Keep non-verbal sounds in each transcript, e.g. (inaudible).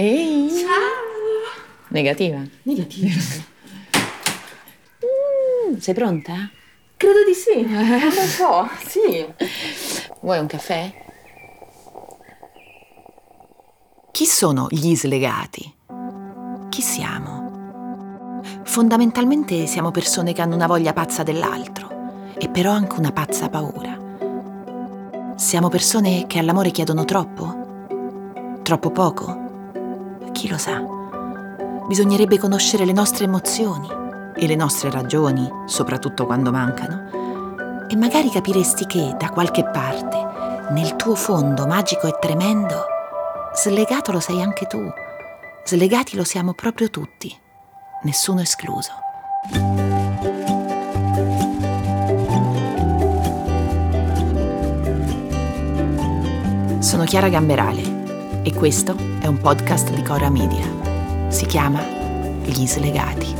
Ehi! Ciao! Negativa? Negativa. Mm, sei pronta? Credo di sì. (laughs) Non lo so, sì. Vuoi un caffè? Chi sono gli slegati? Chi siamo? Fondamentalmente siamo persone che hanno una voglia pazza dell'altro e però anche una pazza paura. Siamo persone che all'amore chiedono troppo? Troppo poco? Chi lo sa? Bisognerebbe conoscere le nostre emozioni e le nostre ragioni, soprattutto quando mancano. E magari capiresti che da qualche parte, nel tuo fondo magico e tremendo, slegato lo sei anche tu. Slegati lo siamo proprio tutti, nessuno escluso. Sono Chiara Gamberale e questo è un podcast di Cora Media. Si chiama Gli Slegati.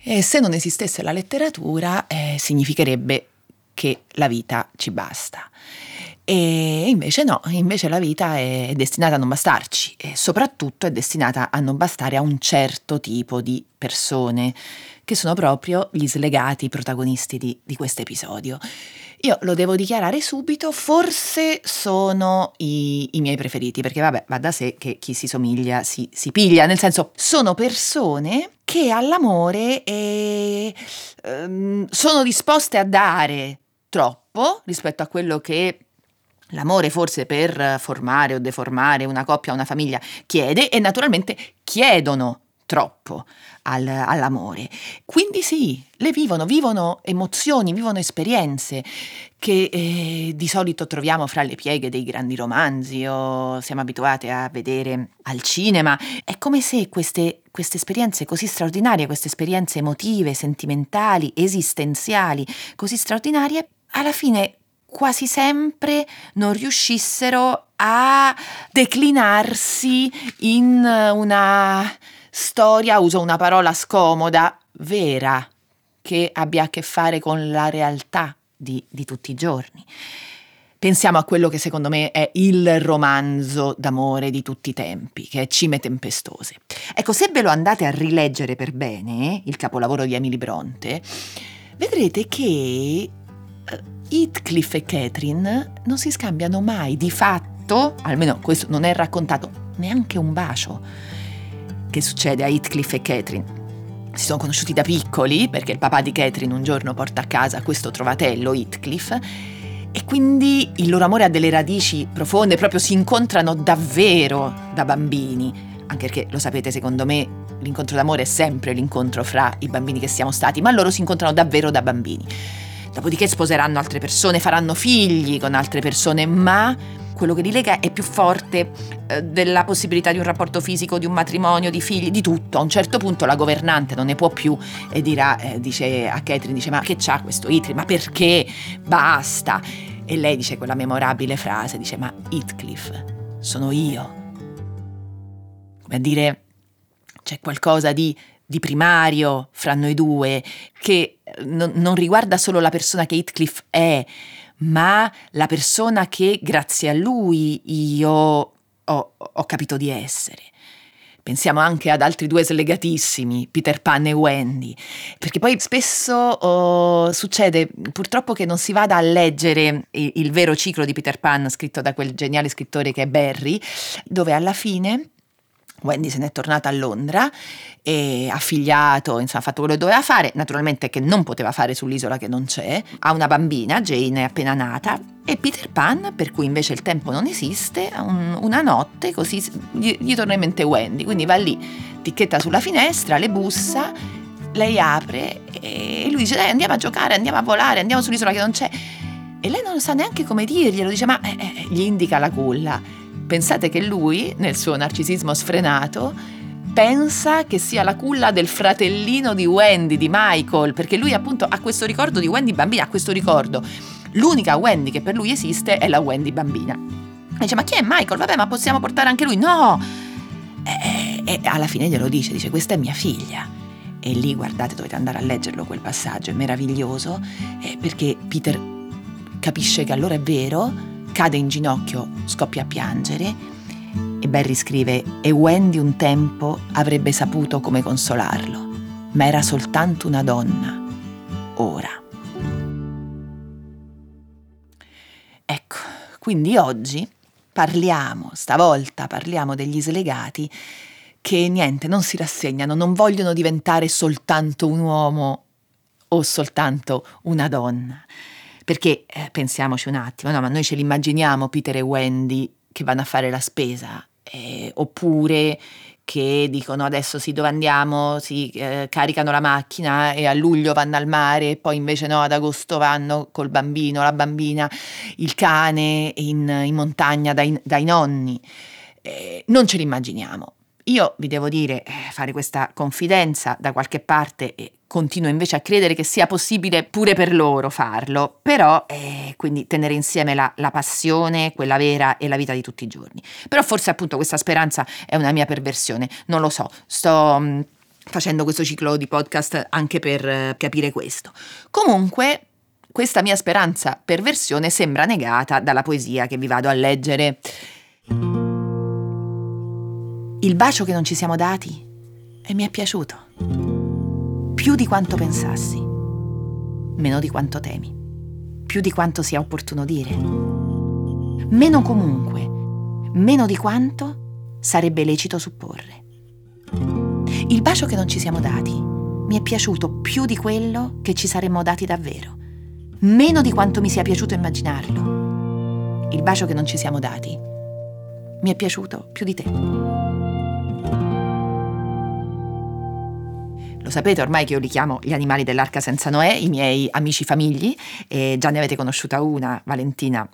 E se non esistesse la letteratura, eh, significherebbe che la vita ci basta. E invece no, invece la vita è destinata a non bastarci e soprattutto è destinata a non bastare a un certo tipo di persone, che sono proprio gli slegati protagonisti di, di questo episodio. Io lo devo dichiarare subito, forse sono i, i, miei preferiti, perché vabbè, va da sé che chi si somiglia si, si piglia, nel senso sono persone che all'amore eh, ehm, sono disposte a dare troppo rispetto a quello che L'amore forse per formare o deformare una coppia una famiglia chiede e naturalmente chiedono troppo al, all'amore. Quindi sì, le vivono, vivono emozioni, vivono esperienze che eh, di solito troviamo fra le pieghe dei grandi romanzi o siamo abituati a vedere al cinema. È come se queste, queste esperienze così straordinarie, queste esperienze emotive, sentimentali, esistenziali, così straordinarie, alla fine quasi sempre non riuscissero a declinarsi in una storia, uso una parola scomoda, vera, che abbia a che fare con la realtà di, di tutti i giorni. Pensiamo a quello che secondo me è il romanzo d'amore di tutti i tempi, che è Cime Tempestose. Ecco, se ve lo andate a rileggere per bene, il capolavoro di Emily Bronte, vedrete che Heathcliff e Catherine non si scambiano mai di fatto, almeno questo non è raccontato, neanche un bacio. Che succede a Heathcliff e Catherine? Si sono conosciuti da piccoli perché il papà di Catherine un giorno porta a casa questo trovatello, Heathcliff, e quindi il loro amore ha delle radici profonde, proprio si incontrano davvero da bambini. Anche perché lo sapete, secondo me, l'incontro d'amore è sempre l'incontro fra i bambini che siamo stati, ma loro si incontrano davvero da bambini. Dopodiché sposeranno altre persone, faranno figli con altre persone, ma quello che li lega è più forte eh, della possibilità di un rapporto fisico, di un matrimonio, di figli, di tutto. A un certo punto la governante non ne può più e dirà, eh, dice a Catherine, dice ma che c'ha questo Itri? Ma perché? Basta! E lei dice quella memorabile frase, dice ma Heathcliff, sono io. Come a dire, c'è qualcosa di di primario fra noi due, che eh, non, non riguarda solo la persona che Heathcliff è, ma la persona che grazie a lui io ho, ho capito di essere. Pensiamo anche ad altri due slegatissimi, Peter Pan e Wendy, perché poi spesso oh, succede purtroppo che non si vada a leggere il, il vero ciclo di Peter Pan scritto da quel geniale scrittore che è Barry, dove alla fine Wendy se n'è tornata a Londra e ha figliato, insomma ha fatto quello che doveva fare, naturalmente che non poteva fare sull'isola che non c'è, ha una bambina, Jane è appena nata, e Peter Pan, per cui invece il tempo non esiste, un, una notte così gli, gli torna in mente Wendy, quindi va lì, ticchetta sulla finestra, le bussa, lei apre e lui dice dai andiamo a giocare, andiamo a volare, andiamo sull'isola che non c'è. E lei non sa neanche come dirglielo, dice ma eh, eh, gli indica la culla Pensate che lui, nel suo narcisismo sfrenato, pensa che sia la culla del fratellino di Wendy, di Michael, perché lui appunto ha questo ricordo di Wendy bambina, ha questo ricordo. L'unica Wendy che per lui esiste è la Wendy bambina. E dice, ma chi è Michael? Vabbè, ma possiamo portare anche lui? No! E, e alla fine glielo dice, dice, questa è mia figlia. E lì, guardate, dovete andare a leggerlo quel passaggio, è meraviglioso, eh, perché Peter capisce che allora è vero, cade in ginocchio, scoppia a piangere e Barry scrive e Wendy un tempo avrebbe saputo come consolarlo, ma era soltanto una donna, ora. Ecco, quindi oggi parliamo, stavolta parliamo degli slegati che niente, non si rassegnano, non vogliono diventare soltanto un uomo o soltanto una donna. Perché eh, pensiamoci un attimo, no, ma noi ce li immaginiamo Peter e Wendy che vanno a fare la spesa, eh, oppure che dicono adesso sì dove andiamo, si eh, caricano la macchina e a luglio vanno al mare, poi invece no, ad agosto vanno col bambino, la bambina, il cane in, in montagna dai, dai nonni. Eh, non ce l'immaginiamo. Io vi devo dire, eh, fare questa confidenza da qualche parte e continuo invece a credere che sia possibile pure per loro farlo, però eh, quindi tenere insieme la, la, passione, quella vera e la vita di tutti i giorni. Però forse appunto questa speranza è una mia perversione, non lo so, sto... Mm, facendo questo ciclo di podcast anche per uh, capire questo. Comunque, questa mia speranza perversione sembra negata dalla poesia che vi vado a leggere. Il bacio che non ci siamo dati e mi è piaciuto. Più di quanto pensassi, meno di quanto temi, più di quanto sia opportuno dire, meno comunque, meno di quanto sarebbe lecito supporre. Il bacio che non ci siamo dati mi è piaciuto più di quello che ci saremmo dati davvero, meno di quanto mi sia piaciuto immaginarlo. Il bacio che non ci siamo dati mi è piaciuto più di te. Lo sapete ormai che io li chiamo gli animali dell'arca senza Noè, i miei amici famigli, e già ne avete conosciuta una, Valentina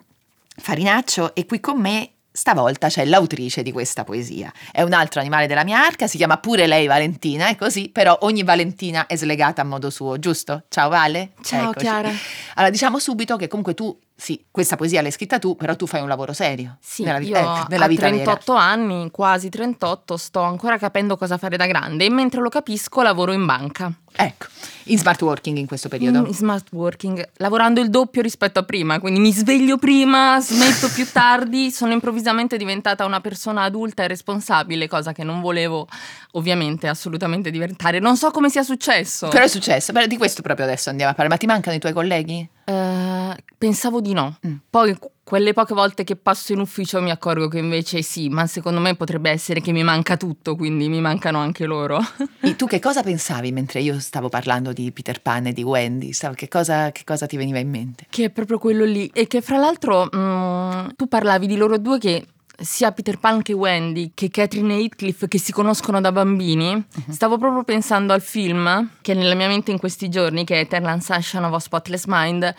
Farinaccio, e qui con me Stavolta c'è l'autrice di questa poesia. È un altro animale della mia arca, si chiama pure lei Valentina, è così, però ogni Valentina è slegata a modo suo, giusto? Ciao Vale. Ciao Eccoci. Chiara. Allora diciamo subito che comunque tu sì, questa poesia l'hai scritta tu, però tu fai un lavoro serio. Sì, nella, io eh, nella vita 38 vera. anni, quasi 38, sto ancora capendo cosa fare da grande e mentre lo capisco lavoro in banca. Ecco, in smart working in questo periodo. In smart working, lavorando il doppio rispetto a prima, quindi mi sveglio prima, smetto più tardi, sono improvvisamente diventata una persona adulta e responsabile, cosa che non volevo ovviamente assolutamente diventare. Non so come sia successo. Però è successo, però di questo proprio adesso andiamo a parlare. Ma ti mancano i tuoi colleghi? Uh, pensavo di no. Mm. Poi quelle poche volte che passo in ufficio mi accorgo che invece sì, ma secondo me potrebbe essere che mi manca tutto, quindi mi mancano anche loro. e tu che (laughs) cosa pensavi mentre io stavo parlando di Peter Pan e di Wendy? Che cosa, che cosa ti veniva in mente? Che è proprio quello lì. E che fra l'altro mh, mm, tu parlavi di loro due che sia Peter Pan che Wendy che Catherine e Heathcliff che si conoscono da bambini, uh-huh. stavo proprio pensando al film che è nella mia mente in questi giorni, che è Eternal Sunshine of a Spotless Mind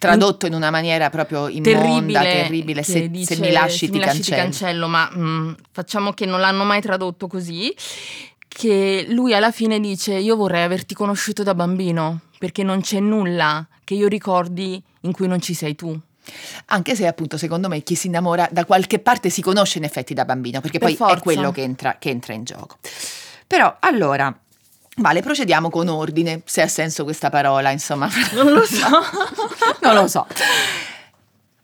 tradotto in una maniera proprio immonda, terribile, terribile. Se, dice, se, mi lasci, se ti, mi lasci cancello. ti cancello. ma mh, mm, facciamo che non l'hanno mai tradotto così. Che lui alla fine dice: Io vorrei averti conosciuto da bambino, perché non c'è nulla che io ricordi in cui non ci sei tu. Anche se appunto secondo me chi si innamora da qualche parte si conosce in effetti da bambino, perché per poi forza. è quello che entra, che entra in gioco. Però allora, Vale, procediamo con ordine, se ha senso questa parola, insomma. (laughs) Non lo so. (laughs) non lo so.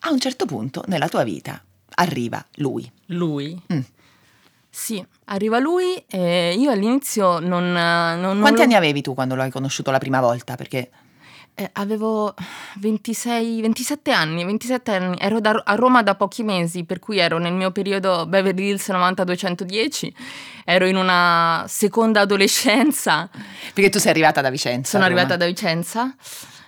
A un certo punto nella tua vita arriva lui. Lui? Mm. Sì, arriva lui e io all'inizio non... non Quanti non anni avevi tu quando lo hai conosciuto la prima volta? Perché... Eh, avevo 26, 27 anni, 27 anni, ero da, a Roma da pochi mesi, per cui ero nel mio periodo Beverly Hills 9210, ero in una seconda adolescenza. Perché tu sei arrivata da Vicenza? Sono arrivata da Vicenza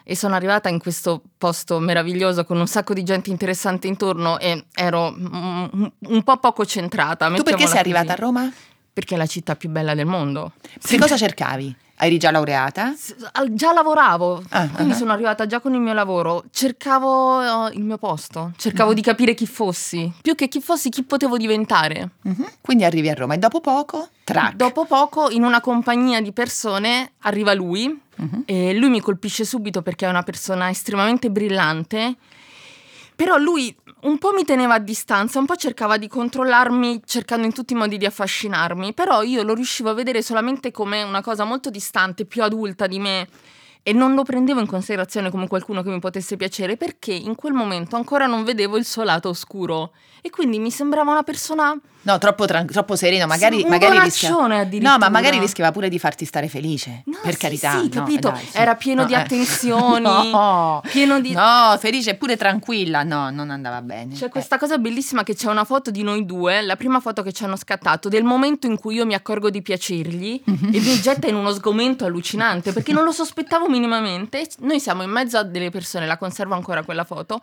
e sono arrivata in questo posto meraviglioso con un sacco di gente interessante intorno e ero un, un po' poco centrata. Tu perché sei arrivata così. a Roma? Perché è la città più bella del mondo. Che cosa cercavi? Eri già laureata? Già lavoravo, ah, quindi uh-huh. sono arrivata già con il mio lavoro. Cercavo uh, il mio posto, cercavo uh-huh. di capire chi fossi, più che chi fossi, chi potevo diventare. Uh-huh. Quindi arrivi a Roma e dopo poco, track. Dopo poco, in una compagnia di persone, arriva lui e lui mi colpisce subito perché è una persona estremamente brillante. Però lui un po' mi teneva a distanza, un po' cercava di controllarmi cercando in tutti i modi di affascinarmi, però io lo riuscivo a vedere solamente come una cosa molto distante, più adulta di me e non lo prendevo in considerazione come qualcuno che mi potesse piacere perché in quel momento ancora non vedevo il suo lato oscuro e quindi mi sembrava una persona No, troppo, tran- troppo sereno, magari, Sì, magari addirittura. No, ma magari rischiava pure di farti stare felice. No, per sì, carità. sì, no, capito? dai, su. Era pieno di eh. attenzioni, (laughs) no, pieno di- No, felice pure tranquilla. No, non andava bene. C'è Eh. questa cosa bellissima che c'è una foto di noi due, la prima foto che ci hanno scattato, del momento in cui io mi accorgo di piacergli Mhm. e mi getta in uno sgomento allucinante perché non lo sospettavo (laughs) minimamente. Noi siamo in mezzo a delle persone, la conservo ancora quella foto.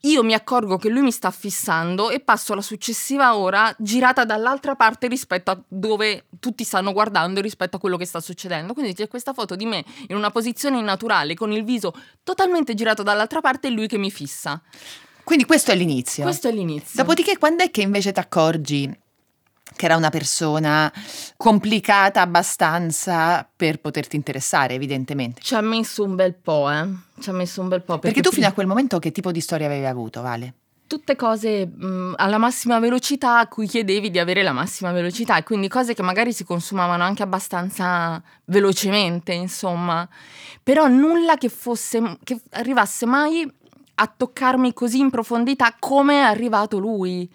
Io mi accorgo che lui mi sta fissando e passo la successiva ora girata dall'altra parte rispetto a dove tutti stanno guardando rispetto a quello che sta succedendo. Quindi c'è questa foto di me in una posizione innaturale con il viso totalmente girato dall'altra parte e lui che mi fissa. Quindi questo è l'inizio. Questo è l'inizio. Dopodiché, quando è che invece ti accorgi che era una persona complicata abbastanza per poterti interessare, evidentemente? Ci ha messo un bel po', eh. Ci ha messo un bel po'. Perché, tu pri- fino a quel momento che tipo di storia avevi avuto, Vale? Tutte cose mh, alla massima velocità a cui chiedevi di avere la massima velocità e quindi cose che magari si consumavano anche abbastanza velocemente, insomma. Però nulla che fosse, che arrivasse mai a toccarmi così in profondità come è arrivato lui.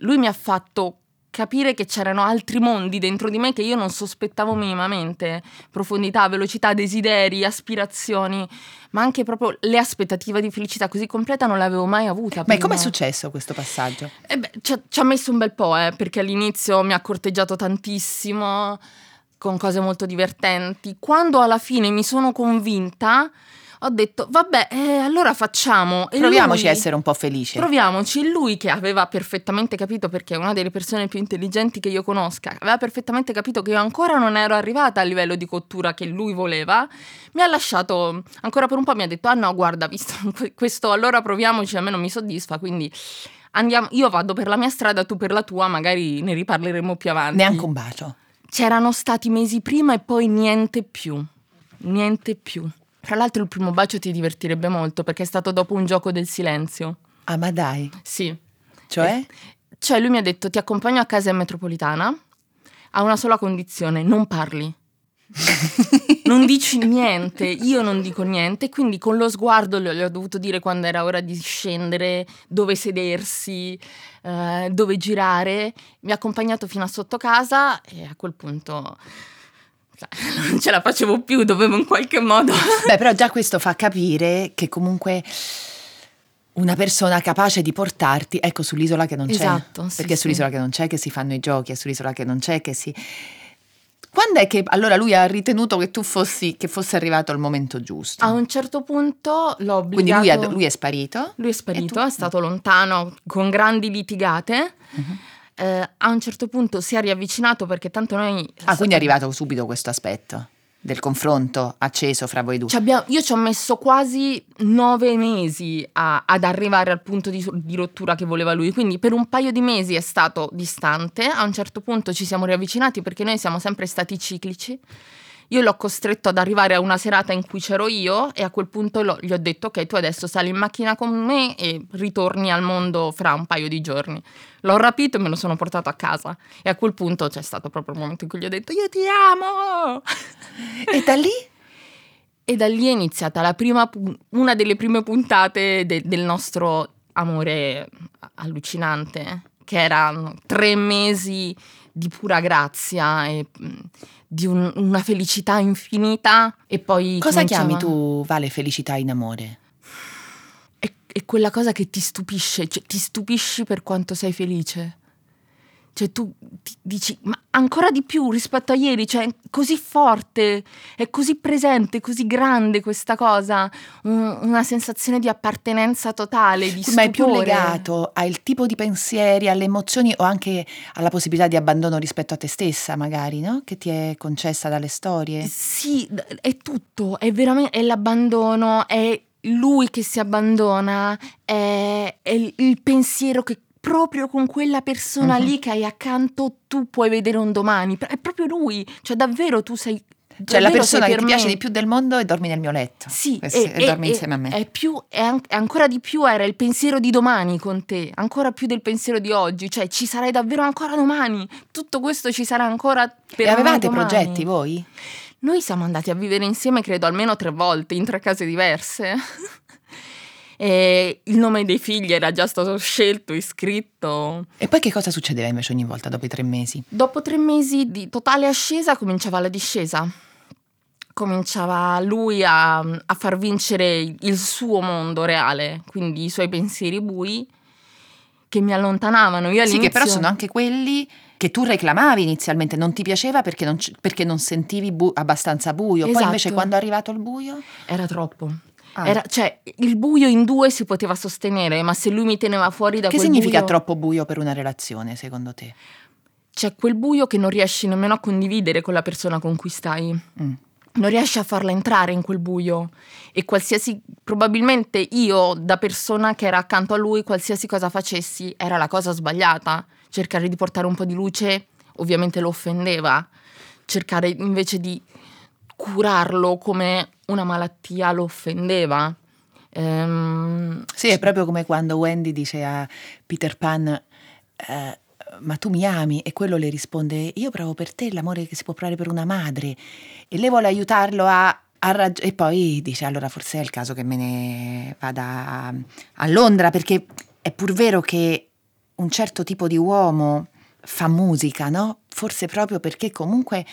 Lui mi ha fatto capire che c'erano altri mondi dentro di me che io non sospettavo minimamente. Profondità, velocità, desideri, aspirazioni, ma anche proprio le aspettative di felicità così completa non l'avevo mai avuta. Ma prima. come è successo questo passaggio? Eh beh, ci ha, ci ha messo un bel po', eh, perché all'inizio mi ha corteggiato tantissimo, con cose molto divertenti. Quando alla fine mi sono convinta, ho detto, vabbè, eh, allora facciamo. E Proviamoci lui- a essere un po' felici. Proviamoci, lui che aveva perfettamente capito, perché è una delle persone più intelligenti che io conosca, aveva perfettamente capito che io ancora non ero arrivata al livello di cottura che lui voleva, mi ha lasciato ancora per un po', mi ha detto, ah no, guarda, visto (laughs) questo, allora proviamoci, a me non mi soddisfa, quindi andiamo, io vado per la mia strada, tu per la tua, magari ne riparleremo più avanti. Neanche un bacio. C'erano stati mesi prima e poi niente più, niente più. Tra l'altro il primo bacio ti divertirebbe molto perché è stato dopo un gioco del silenzio. Ah, ma dai. Sì. Cioè? Cioè lui mi ha detto ti accompagno a casa in metropolitana a una sola condizione, non parli. (laughs) non dici niente, io non dico niente, quindi con lo sguardo gli ho, dovuto dire quando era ora di scendere, dove sedersi, eh, dove girare. Mi ha accompagnato fino a sotto casa e a quel punto non ce la facevo più, dovevo in qualche modo... (laughs) Beh, però già questo fa capire che comunque una persona capace di portarti, ecco, sull'isola che non c'è. Esatto, sì, Perché è sì. sull'isola che non c'è che si fanno i giochi, è sull'isola che non c'è che si... Quando è che allora lui ha ritenuto che tu fossi, che fosse arrivato il momento giusto? A un certo punto l'ho Quindi obbligato... lui è, lui è sparito? Lui è sparito, tu? è stato lontano con grandi litigate. Mhm. Eh, a un certo punto si è riavvicinato perché tanto noi... Ah, quindi è arrivato subito questo aspetto del confronto acceso fra voi due. Ci abbiamo- io ci ho messo quasi nove mesi a- ad arrivare al punto di, di rottura che voleva lui, quindi per un paio di mesi è stato distante, a un certo punto ci siamo riavvicinati perché noi siamo sempre stati ciclici. Io l'ho costretto ad arrivare a una serata in cui c'ero io e a quel punto l'ho- gli ho detto ok tu adesso sali in macchina con me e ritorni al mondo fra un paio di giorni. L'ho rapito e me lo sono portato a casa e a quel punto c'è stato proprio il momento in cui gli ho detto io ti amo! (laughs) E da lì? E da lì è iniziata la prima una delle prime puntate de- del nostro amore allucinante, che erano tre mesi di pura grazia e mh, di un- una felicità infinita e poi... Cosa chiami tu, Vale, felicità in amore? È, è quella cosa che ti stupisce, cioè ti stupisci per quanto sei felice. Cioè tu dici, ma ancora di più rispetto a ieri, cioè è così forte, è così presente, così grande questa cosa, un- una sensazione di appartenenza totale, di Ma è più legato al tipo di pensieri, alle emozioni o anche alla possibilità di abbandono rispetto a te stessa, magari, no? Che ti è concessa dalle storie. Sì, è tutto, è veramente è l'abbandono, è lui che si abbandona, è, è il pensiero che proprio con quella persona Mhm. lì che hai accanto tu puoi vedere un domani, è proprio lui, cioè davvero tu sei... Cioè la persona che per ti piace me. di più del mondo e dormi nel mio letto. Sì, e, e dormi insieme a me. È più, è an- ancora di più era il pensiero di domani con te, ancora più del pensiero di oggi, cioè ci sarai davvero ancora domani, tutto questo ci sarà ancora per e avevate domani. progetti voi? Noi siamo andati a vivere insieme, credo, almeno tre volte, in tre case diverse. E il nome dei figli era già stato scelto, iscritto. E poi che cosa succedeva invece ogni volta dopo i tre mesi? Dopo tre mesi di totale ascesa cominciava la discesa. Cominciava lui a, a far vincere il suo mondo reale, quindi i suoi pensieri bui che mi allontanavano. Io sì, che però sono anche quelli che tu reclamavi inizialmente, non ti piaceva perché non, perché non sentivi bu- abbastanza buio, esatto. poi invece quando è arrivato il buio... Era troppo. Ah. Era, cioè, il buio in due si poteva sostenere, ma se lui mi teneva fuori da che. Che significa buio... troppo buio per una relazione, secondo te? C'è quel buio che non riesci nemmeno a condividere con la persona con cui stai. Mm. Non riesci a farla entrare in quel buio e qualsiasi, probabilmente io da persona che era accanto a lui, qualsiasi cosa facessi era la cosa sbagliata. Cercare di portare un po' di luce ovviamente lo offendeva. Cercare invece di curarlo come una malattia lo offendeva. Ehm, sì, è proprio come quando Wendy dice a Peter Pan, eh, ma tu mi ami? E quello le risponde, io provo per te l'amore che si può provare per una madre. E lei vuole aiutarlo a, a rag- E poi dice, allora forse è il caso che me ne vada a Londra, perché è pur vero che un certo tipo di uomo fa musica, no? Forse proprio perché comunque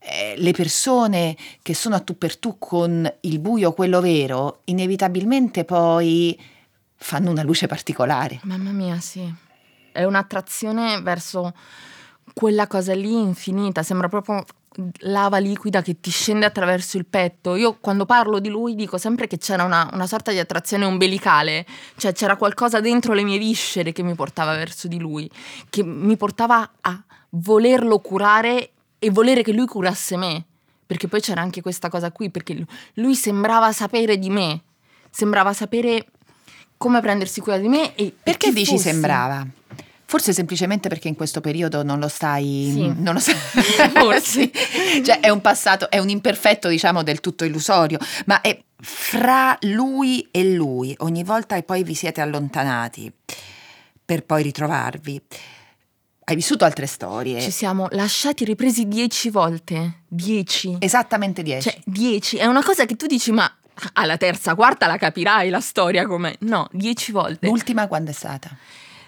eh, le persone che sono a tu per tu con il buio, quello vero, inevitabilmente poi fanno una luce particolare. Mamma mia, sì. È un'attrazione verso quella cosa lì infinita, sembra proprio lava liquida che ti scende attraverso il petto. Io quando parlo di lui dico sempre che c'era una, una, sorta di attrazione ombelicale, cioè c'era qualcosa dentro le mie viscere che mi portava verso di lui, che mi portava a volerlo curare e volere che lui curasse me. Perché poi c'era anche questa cosa qui, perché lui sembrava sapere di me, sembrava sapere come prendersi cura di me e perché dici fossi. sembrava? Forse semplicemente perché in questo periodo non lo stai. Sì. Non lo sai. (laughs) Forse. cioè, è un passato, è un imperfetto, diciamo, del tutto illusorio. Ma è fra lui e lui. Ogni volta e poi vi siete allontanati per poi ritrovarvi. Hai vissuto altre storie. Ci siamo lasciati ripresi dieci volte. Dieci. Esattamente dieci. Cioè, dieci. È una cosa che tu dici, ma alla terza, quarta la capirai la storia com'è. No, dieci volte. L'ultima quando è stata?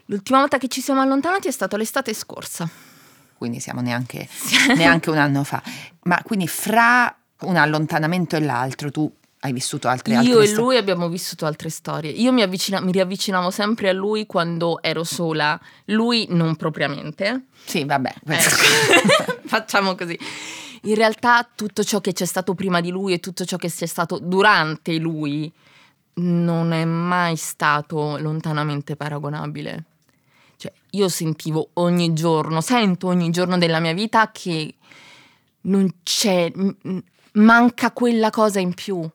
L'ultima volta che ci siamo allontanati è stata l'estate scorsa. Quindi siamo neanche, neanche un anno fa. Ma quindi fra un allontanamento e l'altro tu hai vissuto altre, altre Io e lui abbiamo vissuto altre storie. Io mi, avvicina- mi, riavvicinavo sempre a lui quando ero sola, lui non propriamente. Sì, vabbè. Ecco. (laughs) Facciamo così. In realtà tutto ciò che c'è stato prima di lui e tutto ciò che c'è stato durante lui non è mai stato lontanamente paragonabile. Cioè, io sentivo ogni giorno, sento ogni giorno della mia vita che non c'è, manca quella cosa in più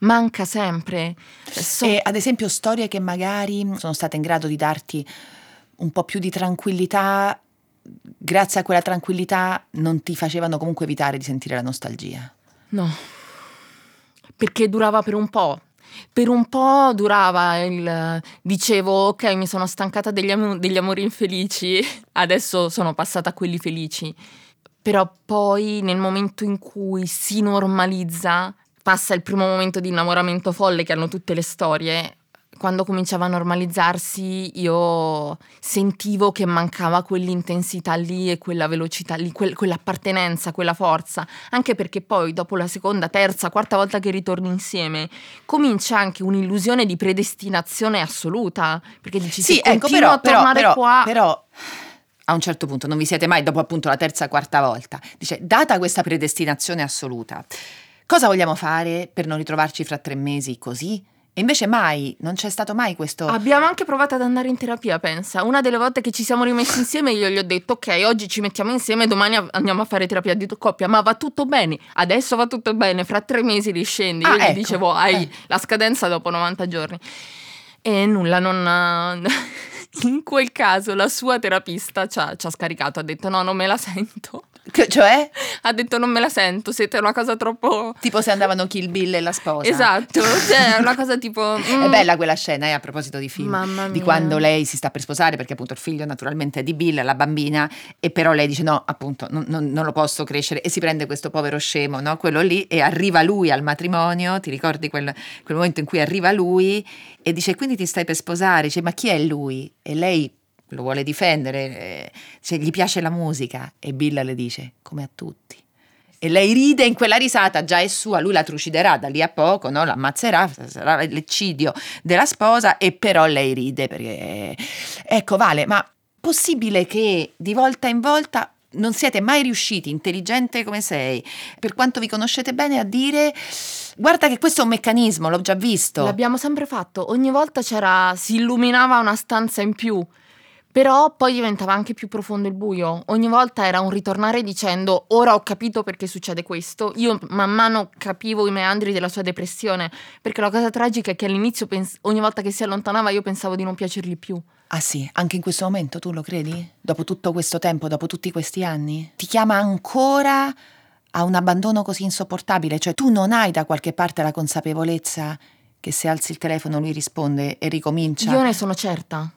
manca sempre. So- e ad esempio storie che magari sono state in grado di darti un po' più di tranquillità, grazie a quella tranquillità non ti facevano comunque evitare di sentire la nostalgia. No, perché durava per un po'. Per un po' durava il... dicevo, ok, mi sono stancata degli, am- degli amori infelici, adesso sono passata a quelli felici. Però poi nel momento in cui si normalizza passa il primo momento di innamoramento folle che hanno tutte le storie, quando cominciava a normalizzarsi io sentivo che mancava quell'intensità lì e quella velocità lì, quel, quell'appartenenza, quella forza, anche perché poi dopo la seconda, terza, quarta volta che ritorni insieme comincia anche un'illusione di predestinazione assoluta, perché dici sì, ecco, però, a tornare però, qua... Però a un certo punto non vi siete mai dopo appunto la terza, quarta volta. Dice, data questa predestinazione assoluta, Cosa vogliamo fare per non ritrovarci fra tre mesi così? E invece mai, non c'è stato mai questo... Abbiamo anche provato ad andare in terapia, pensa. Una delle volte che ci siamo rimessi insieme io gli ho detto ok, oggi ci mettiamo insieme, domani andiamo a fare terapia di coppia, ma va tutto bene, adesso va tutto bene, fra tre mesi riscendi. Ah, io ecco. gli dicevo hai eh. la scadenza dopo 90 giorni. E nulla, non... (laughs) in quel caso la sua terapista ci ha, ci ha scaricato, ha detto no, non me la sento. Che- cioè? Ha detto non me la sento, siete una cosa troppo... Tipo se andavano Kill Bill e la sposa. Esatto, cioè una cosa tipo... (laughs) È mm, bella quella scena, eh, a proposito di film, di quando lei si sta per sposare, perché appunto il figlio naturalmente è di Bill, la bambina, e però lei dice no, appunto, non, non- non lo posso crescere, e si prende questo povero scemo, no? quello lì, e arriva lui al matrimonio, ti ricordi quel, quel momento in cui arriva lui, e dice quindi ti stai per sposare, dice ma chi è lui? E lei lo vuole difendere, dice, gli piace la musica, e Bill le dice come a tutti. E lei ride in quella risata, già è sua, lui la truciderà da lì a poco, no? l'ammazzerà, sarà l'eccidio della sposa e però lei ride perché... Ecco Vale, ma possibile che di volta in volta non siete mai riusciti, intelligente come sei, per quanto vi conoscete bene, a dire guarda che questo è un meccanismo, l'ho già visto. L'abbiamo sempre fatto, ogni volta c'era, si illuminava una stanza in più, però poi diventava anche più profondo il buio. Ogni volta era un ritornare dicendo ora ho capito perché succede questo. Io man mano capivo i meandri della sua depressione, perché la cosa tragica è che all'inizio pens- ogni volta che si allontanava io pensavo di non piacergli più. Ah sì, anche in questo momento tu lo credi? Dopo tutto questo tempo, dopo tutti questi anni? Ti chiama ancora a un abbandono così insopportabile? Cioè tu non hai da qualche parte la consapevolezza che se alzi il telefono lui risponde e ricomincia? Io ne sono certa.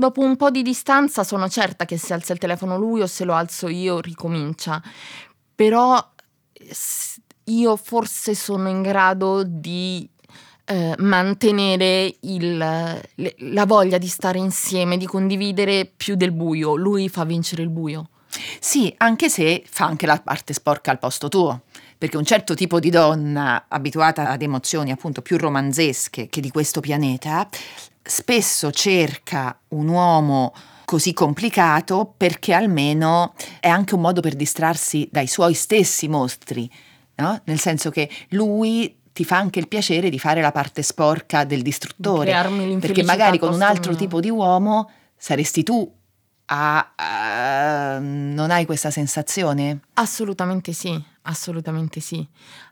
Dopo un po' di distanza sono certa che se alza il telefono lui o se lo alzo io ricomincia. Però io forse sono in grado di eh, mantenere il- la voglia di stare insieme, di condividere più del buio. Lui fa vincere il buio. Sì, anche se fa anche la parte sporca al posto tuo. Perché un certo tipo di donna abituata ad emozioni appunto più romanzesche che di questo pianeta, spesso cerca un uomo così complicato perché almeno è anche un modo per distrarsi dai suoi stessi mostri, no? Nel senso che lui ti fa anche il piacere di fare la parte sporca del distruttore. Perché magari con un altro mio. tipo di uomo saresti tu a, a- non hai questa sensazione? Assolutamente sì, assolutamente sì.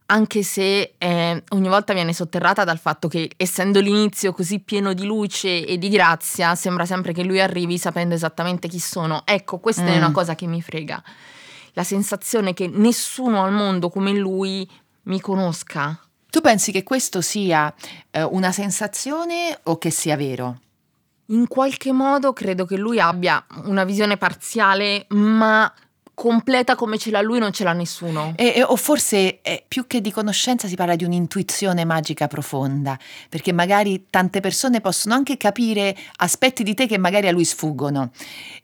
Anche se eh, ogni volta viene sotterrata dal fatto che, essendo l'inizio così pieno di luce e di grazia, sembra sempre che lui arrivi sapendo esattamente chi sono. Ecco, questa è Mm. una cosa che mi frega. La sensazione che nessuno al mondo come lui mi conosca. Tu pensi che questo sia eh, una sensazione o che sia vero? In qualche modo credo che lui abbia una visione parziale, ma completa come ce l'ha lui non ce l'ha nessuno. E- e- o forse eh, più che di conoscenza si parla di un'intuizione magica profonda, perché magari tante persone possono anche capire aspetti di te che magari a lui sfuggono.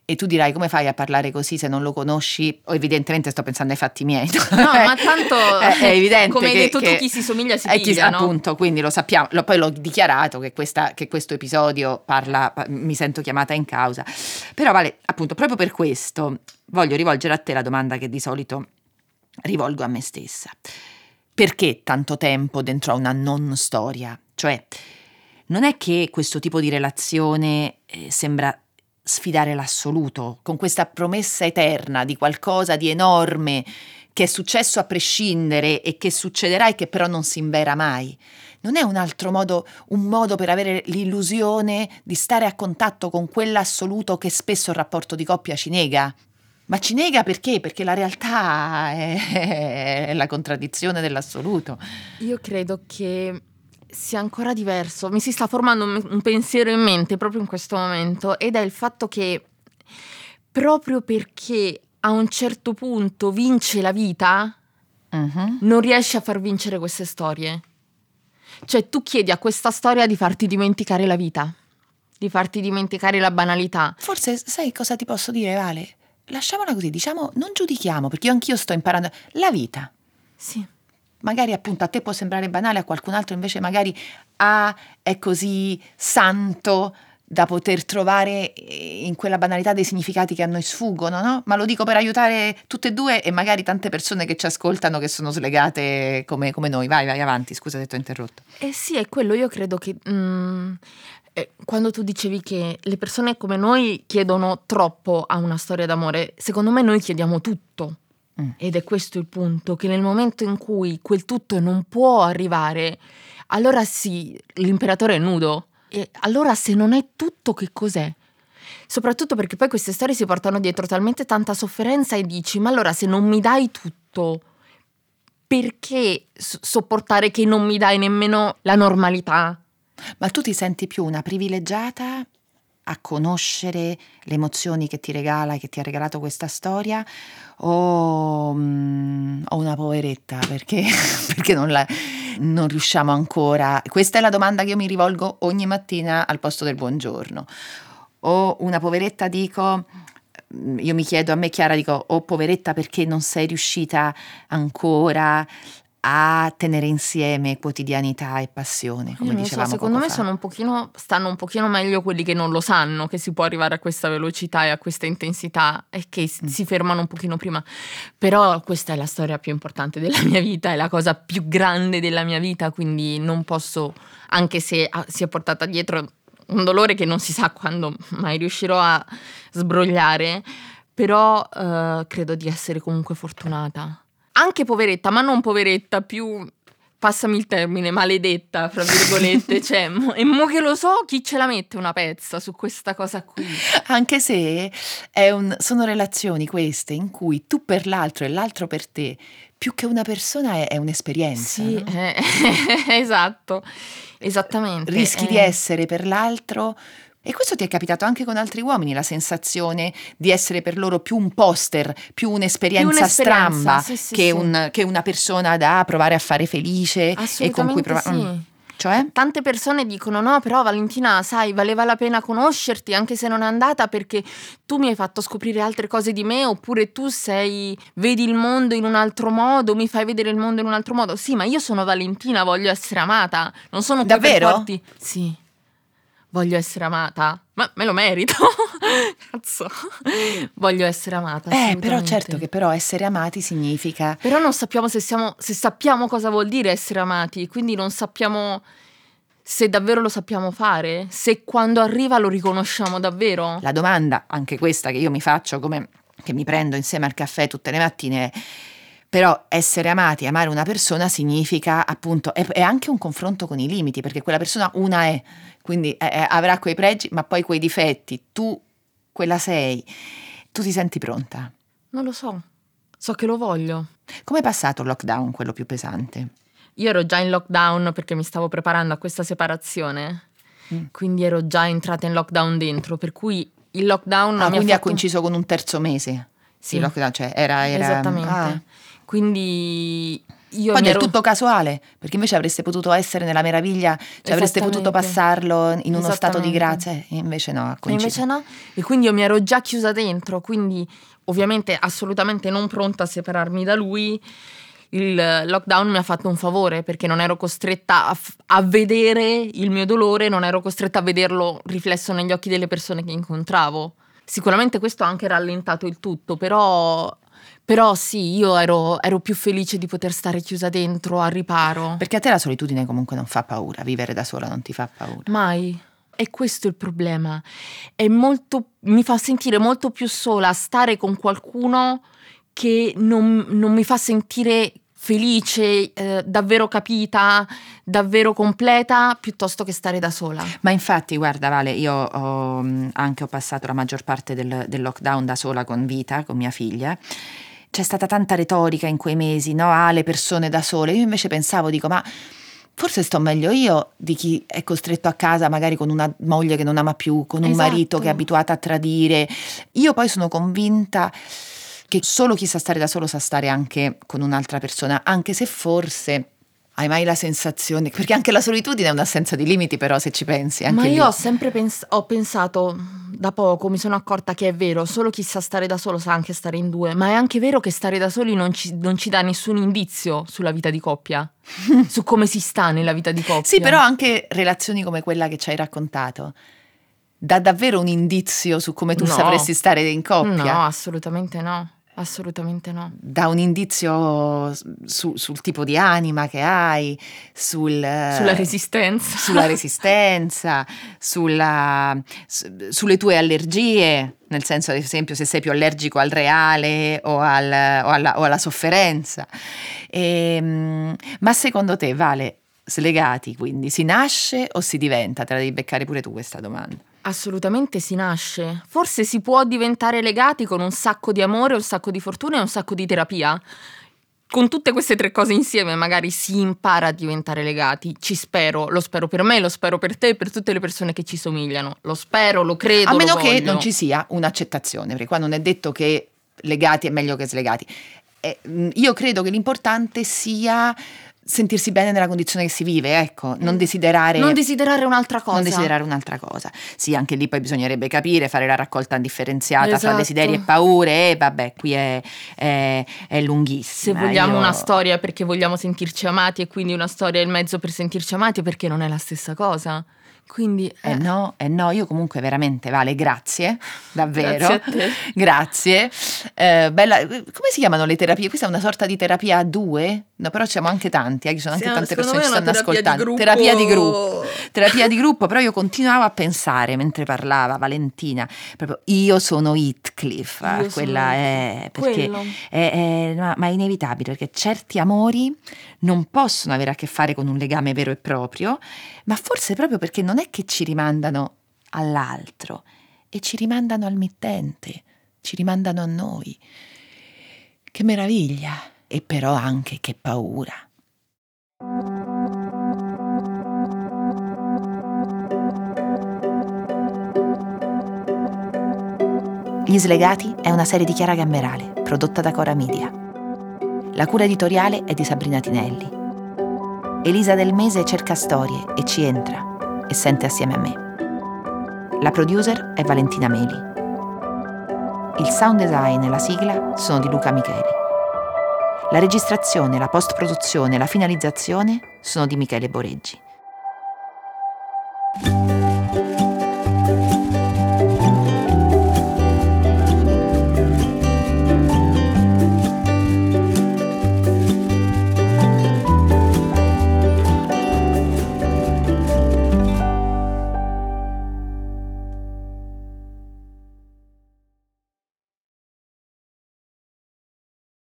E tu dirai come fai a parlare così se non lo conosci? O evidentemente sto pensando ai fatti miei. No, ma (laughs) tanto è, è evidente come hai che- detto che- tu chi si somiglia si chi- piglia, no? appunto, quindi lo sappiamo, Lo- poi l'ho dichiarato che, questa- che questo episodio parla, pa- mi sento chiamata in causa. Però vale, appunto, proprio per questo voglio rivolgere a te la domanda che di solito rivolgo a me stessa. Perché tanto tempo dentro a una non storia? Cioè, non è che questo tipo di relazione eh, sembra sfidare l'assoluto, con questa promessa eterna di qualcosa di enorme che è successo a prescindere e che succederà e che però non si invera mai. Non è un altro modo, un modo per avere l'illusione di stare a contatto con quell'assoluto che spesso il rapporto di coppia ci nega? Ma ci nega perché? Perché la realtà è, è la contraddizione dell'assoluto. Io credo che sia ancora diverso. Mi si sta formando un, pensiero in mente proprio in questo momento ed è il fatto che proprio perché a un certo punto vince la vita, Mhm. non riesce a far vincere queste storie. Cioè tu chiedi a questa storia di farti dimenticare la vita, di farti dimenticare la banalità. Forse sai cosa ti posso dire, Vale? Lasciamola così, diciamo, non giudichiamo, perché io anch'io sto imparando. La vita. Sì. Magari appunto a te può sembrare banale, a qualcun altro invece magari ah, è così santo da poter trovare eh, in quella banalità dei significati che a noi sfuggono, no? Ma lo dico per aiutare tutte e due e magari tante persone che ci ascoltano che sono slegate come, come noi. Vai, vai avanti, scusa se ti ho interrotto. Eh sì, è quello, io credo che mm, quando tu dicevi che le persone come noi chiedono troppo a una storia d'amore, secondo me noi chiediamo tutto. Mm. Ed è questo il punto, che nel momento in cui quel tutto non può arrivare, allora sì, l'imperatore è nudo. E allora se non è tutto, che cos'è? Soprattutto perché poi queste storie si portano dietro talmente tanta sofferenza e dici, ma allora se non mi dai tutto, perché sopportare che non mi dai nemmeno la normalità? Ma tu ti senti più una privilegiata a conoscere le emozioni che ti regala che ti ha regalato questa storia o, mm, o una poveretta perché, (laughs) perché non, la, non riusciamo ancora? Questa è la domanda che io mi rivolgo ogni mattina al posto del buongiorno. O una poveretta dico io mi chiedo, a me Chiara dico, oh poveretta perché non sei riuscita ancora a tenere insieme quotidianità e passione, come dicevamo so, secondo me un pochino, stanno un pochino meglio quelli che non lo sanno, che si può arrivare a questa velocità e a questa intensità e che mm. si fermano un pochino prima. Però questa è la storia più importante della mia vita, è la cosa più grande della mia vita, quindi non posso, anche se si è portata dietro un dolore che non si sa quando mai riuscirò a sbrogliare, però uh, credo di essere comunque fortunata. Anche poveretta, ma non poveretta, più passami il termine, maledetta, fra virgolette, (laughs) cioè, e mo che lo so, chi ce la mette una pezza su questa cosa qui? Anche se un, sono relazioni queste in cui tu per l'altro e l'altro per te, più che una persona è, è un'esperienza. Sì, no? eh, (laughs) esatto, esattamente. Rischi eh. di essere per l'altro e questo ti è capitato anche con altri uomini, la sensazione di essere per loro più un poster, più un'esperienza, più un'esperienza stramba sì, sì, che, sì. Un, che, una persona da provare a fare felice e con cui provare... Mm. Cioè? Tante persone dicono: No, però Valentina, sai, valeva la pena conoscerti anche se non è andata perché tu mi hai fatto scoprire altre cose di me, oppure tu sei, vedi il mondo in un altro modo, mi fai vedere il mondo in un altro modo. Sì, ma io sono Valentina, voglio essere amata. Non sono qui Davvero? Sì voglio essere amata, ma me lo merito. (laughs) Cazzo. Voglio essere amata. Eh, però certo che però essere amati significa... Però non sappiamo se, siamo, se sappiamo cosa vuol dire essere amati, quindi non sappiamo se davvero lo sappiamo fare, se quando arriva lo riconosciamo davvero. La domanda, anche questa che io mi faccio come che mi prendo insieme al caffè tutte le mattine è però essere amati, amare una persona significa appunto, è, è, anche un confronto con i limiti, perché quella persona una è, quindi è, è, avrà quei pregi, ma poi quei difetti, tu quella sei, tu ti senti pronta? Non lo so, so che lo voglio. Come è passato il lockdown, quello più pesante? Io ero già in lockdown perché mi stavo preparando a questa separazione, mm. quindi ero già entrata in lockdown dentro, per cui il lockdown... Ah, quindi ha coinciso con un terzo mese? Sì, lockdown, cioè era... era Esattamente. Ah. Quindi io Poi del ero... tutto casuale, perché invece avreste potuto essere nella meraviglia, cioè avreste potuto passarlo in uno stato di grazia, e invece no. E invece no, e quindi io mi ero già chiusa dentro, quindi ovviamente assolutamente non pronta a separarmi da lui. Il lockdown mi ha fatto un favore perché non ero costretta a, f- a vedere il mio dolore, non ero costretta a vederlo riflesso negli occhi delle persone che incontravo. Sicuramente questo ha anche rallentato il tutto, però però sì, io ero, ero, più felice di poter stare chiusa dentro a riparo. Perché a te la solitudine comunque non fa paura, vivere da sola non ti fa paura. Mai. E questo è il problema. Molto, mi fa sentire molto più sola stare con qualcuno che non, non mi fa sentire felice, eh, davvero capita, davvero completa, piuttosto che stare da sola. Ma infatti, guarda Vale, io ho, anche ho passato la maggior parte del, del lockdown da sola con Vita, con mia figlia c'è stata tanta retorica in quei mesi, no? Ah, le persone da sole. Io invece pensavo, dico, ma forse sto meglio io di chi è costretto a casa magari con una moglie che non ama più, con un esatto. marito che è abituato a tradire. Io poi sono convinta che solo chi sa stare da solo sa stare anche con un'altra persona, anche se forse hai mai la sensazione, perché anche la solitudine è un'assenza di limiti però se ci pensi. Ma io lì. ho sempre pens- ho pensato, da poco mi sono accorta che è vero, solo chi sa stare da solo sa anche stare in due, ma è anche vero che stare da soli non ci, non ci dà nessun indizio sulla vita di coppia, (laughs) su come si sta nella vita di coppia. Sì, però anche relazioni come quella che ci hai raccontato dà davvero un indizio su come tu no. sapresti stare in coppia. No, assolutamente no. Assolutamente no. Dà un indizio su, sul tipo di anima che hai, sul, sulla resistenza, sulla (laughs) resistenza sulla, su, sulle tue allergie, nel senso ad esempio se sei più allergico al reale o, al, o, alla, o alla, sofferenza. E, ehm, ma secondo te, Vale, slegati quindi, si nasce o si diventa? Te la devi beccare pure tu questa domanda. Assolutamente si nasce. Forse si può diventare legati con un sacco di amore, un sacco di fortuna e un sacco di terapia. Con tutte queste tre cose insieme magari si impara a diventare legati. Ci spero, lo spero per me, lo spero per te e per tutte le persone che ci somigliano. Lo spero, lo credo. A meno che non ci sia un'accettazione, perché qua non è detto che legati è meglio che slegati. Eh, io credo che l'importante sia sentirsi bene nella condizione che si vive, ecco, non desiderare... Non desiderare un'altra cosa. non desiderare un'altra cosa. Sì, anche lì poi bisognerebbe capire, fare la raccolta differenziata fra Esatto. desideri e paure, e vabbè, qui è, è, è Se lunghissima. vogliamo Io- una storia perché vogliamo sentirci amati e quindi una storia è il mezzo per sentirci amati perché non è la stessa cosa. Quindi Eh eh, no, eh no, io comunque veramente Vale, grazie, davvero. Grazie a te. (laughs) Grazie. Eh, bella, come si chiamano le terapie? Questa è una sorta di terapia a due? No, però siamo anche tanti, eh, ci sono anche Sì, tante persone che stanno di ascoltando. gruppo. Terapia di gruppo. Terapia di gruppo, però io continuavo a pensare mentre parlava Valentina, proprio io sono Heathcliff, Io sono quella è perché è, è- ma, ma è inevitabile perché certi amori non possono avere a che fare con un legame vero e proprio, ma forse proprio perché non è che ci rimandano all'altro e ci rimandano al mittente, ci rimandano a noi. Che meraviglia! E però anche che paura. Gli Slegati è una serie di Chiara Gamberale, prodotta da Cora Media. La cura editoriale è di Sabrina Tinelli. Elisa Del Mese cerca storie e ci entra e sente assieme a me. La producer è Valentina Meli. Il sound design e la sigla sono di Luca Micheli. La registrazione, la post-produzione e la finalizzazione sono di Michele Boreggi.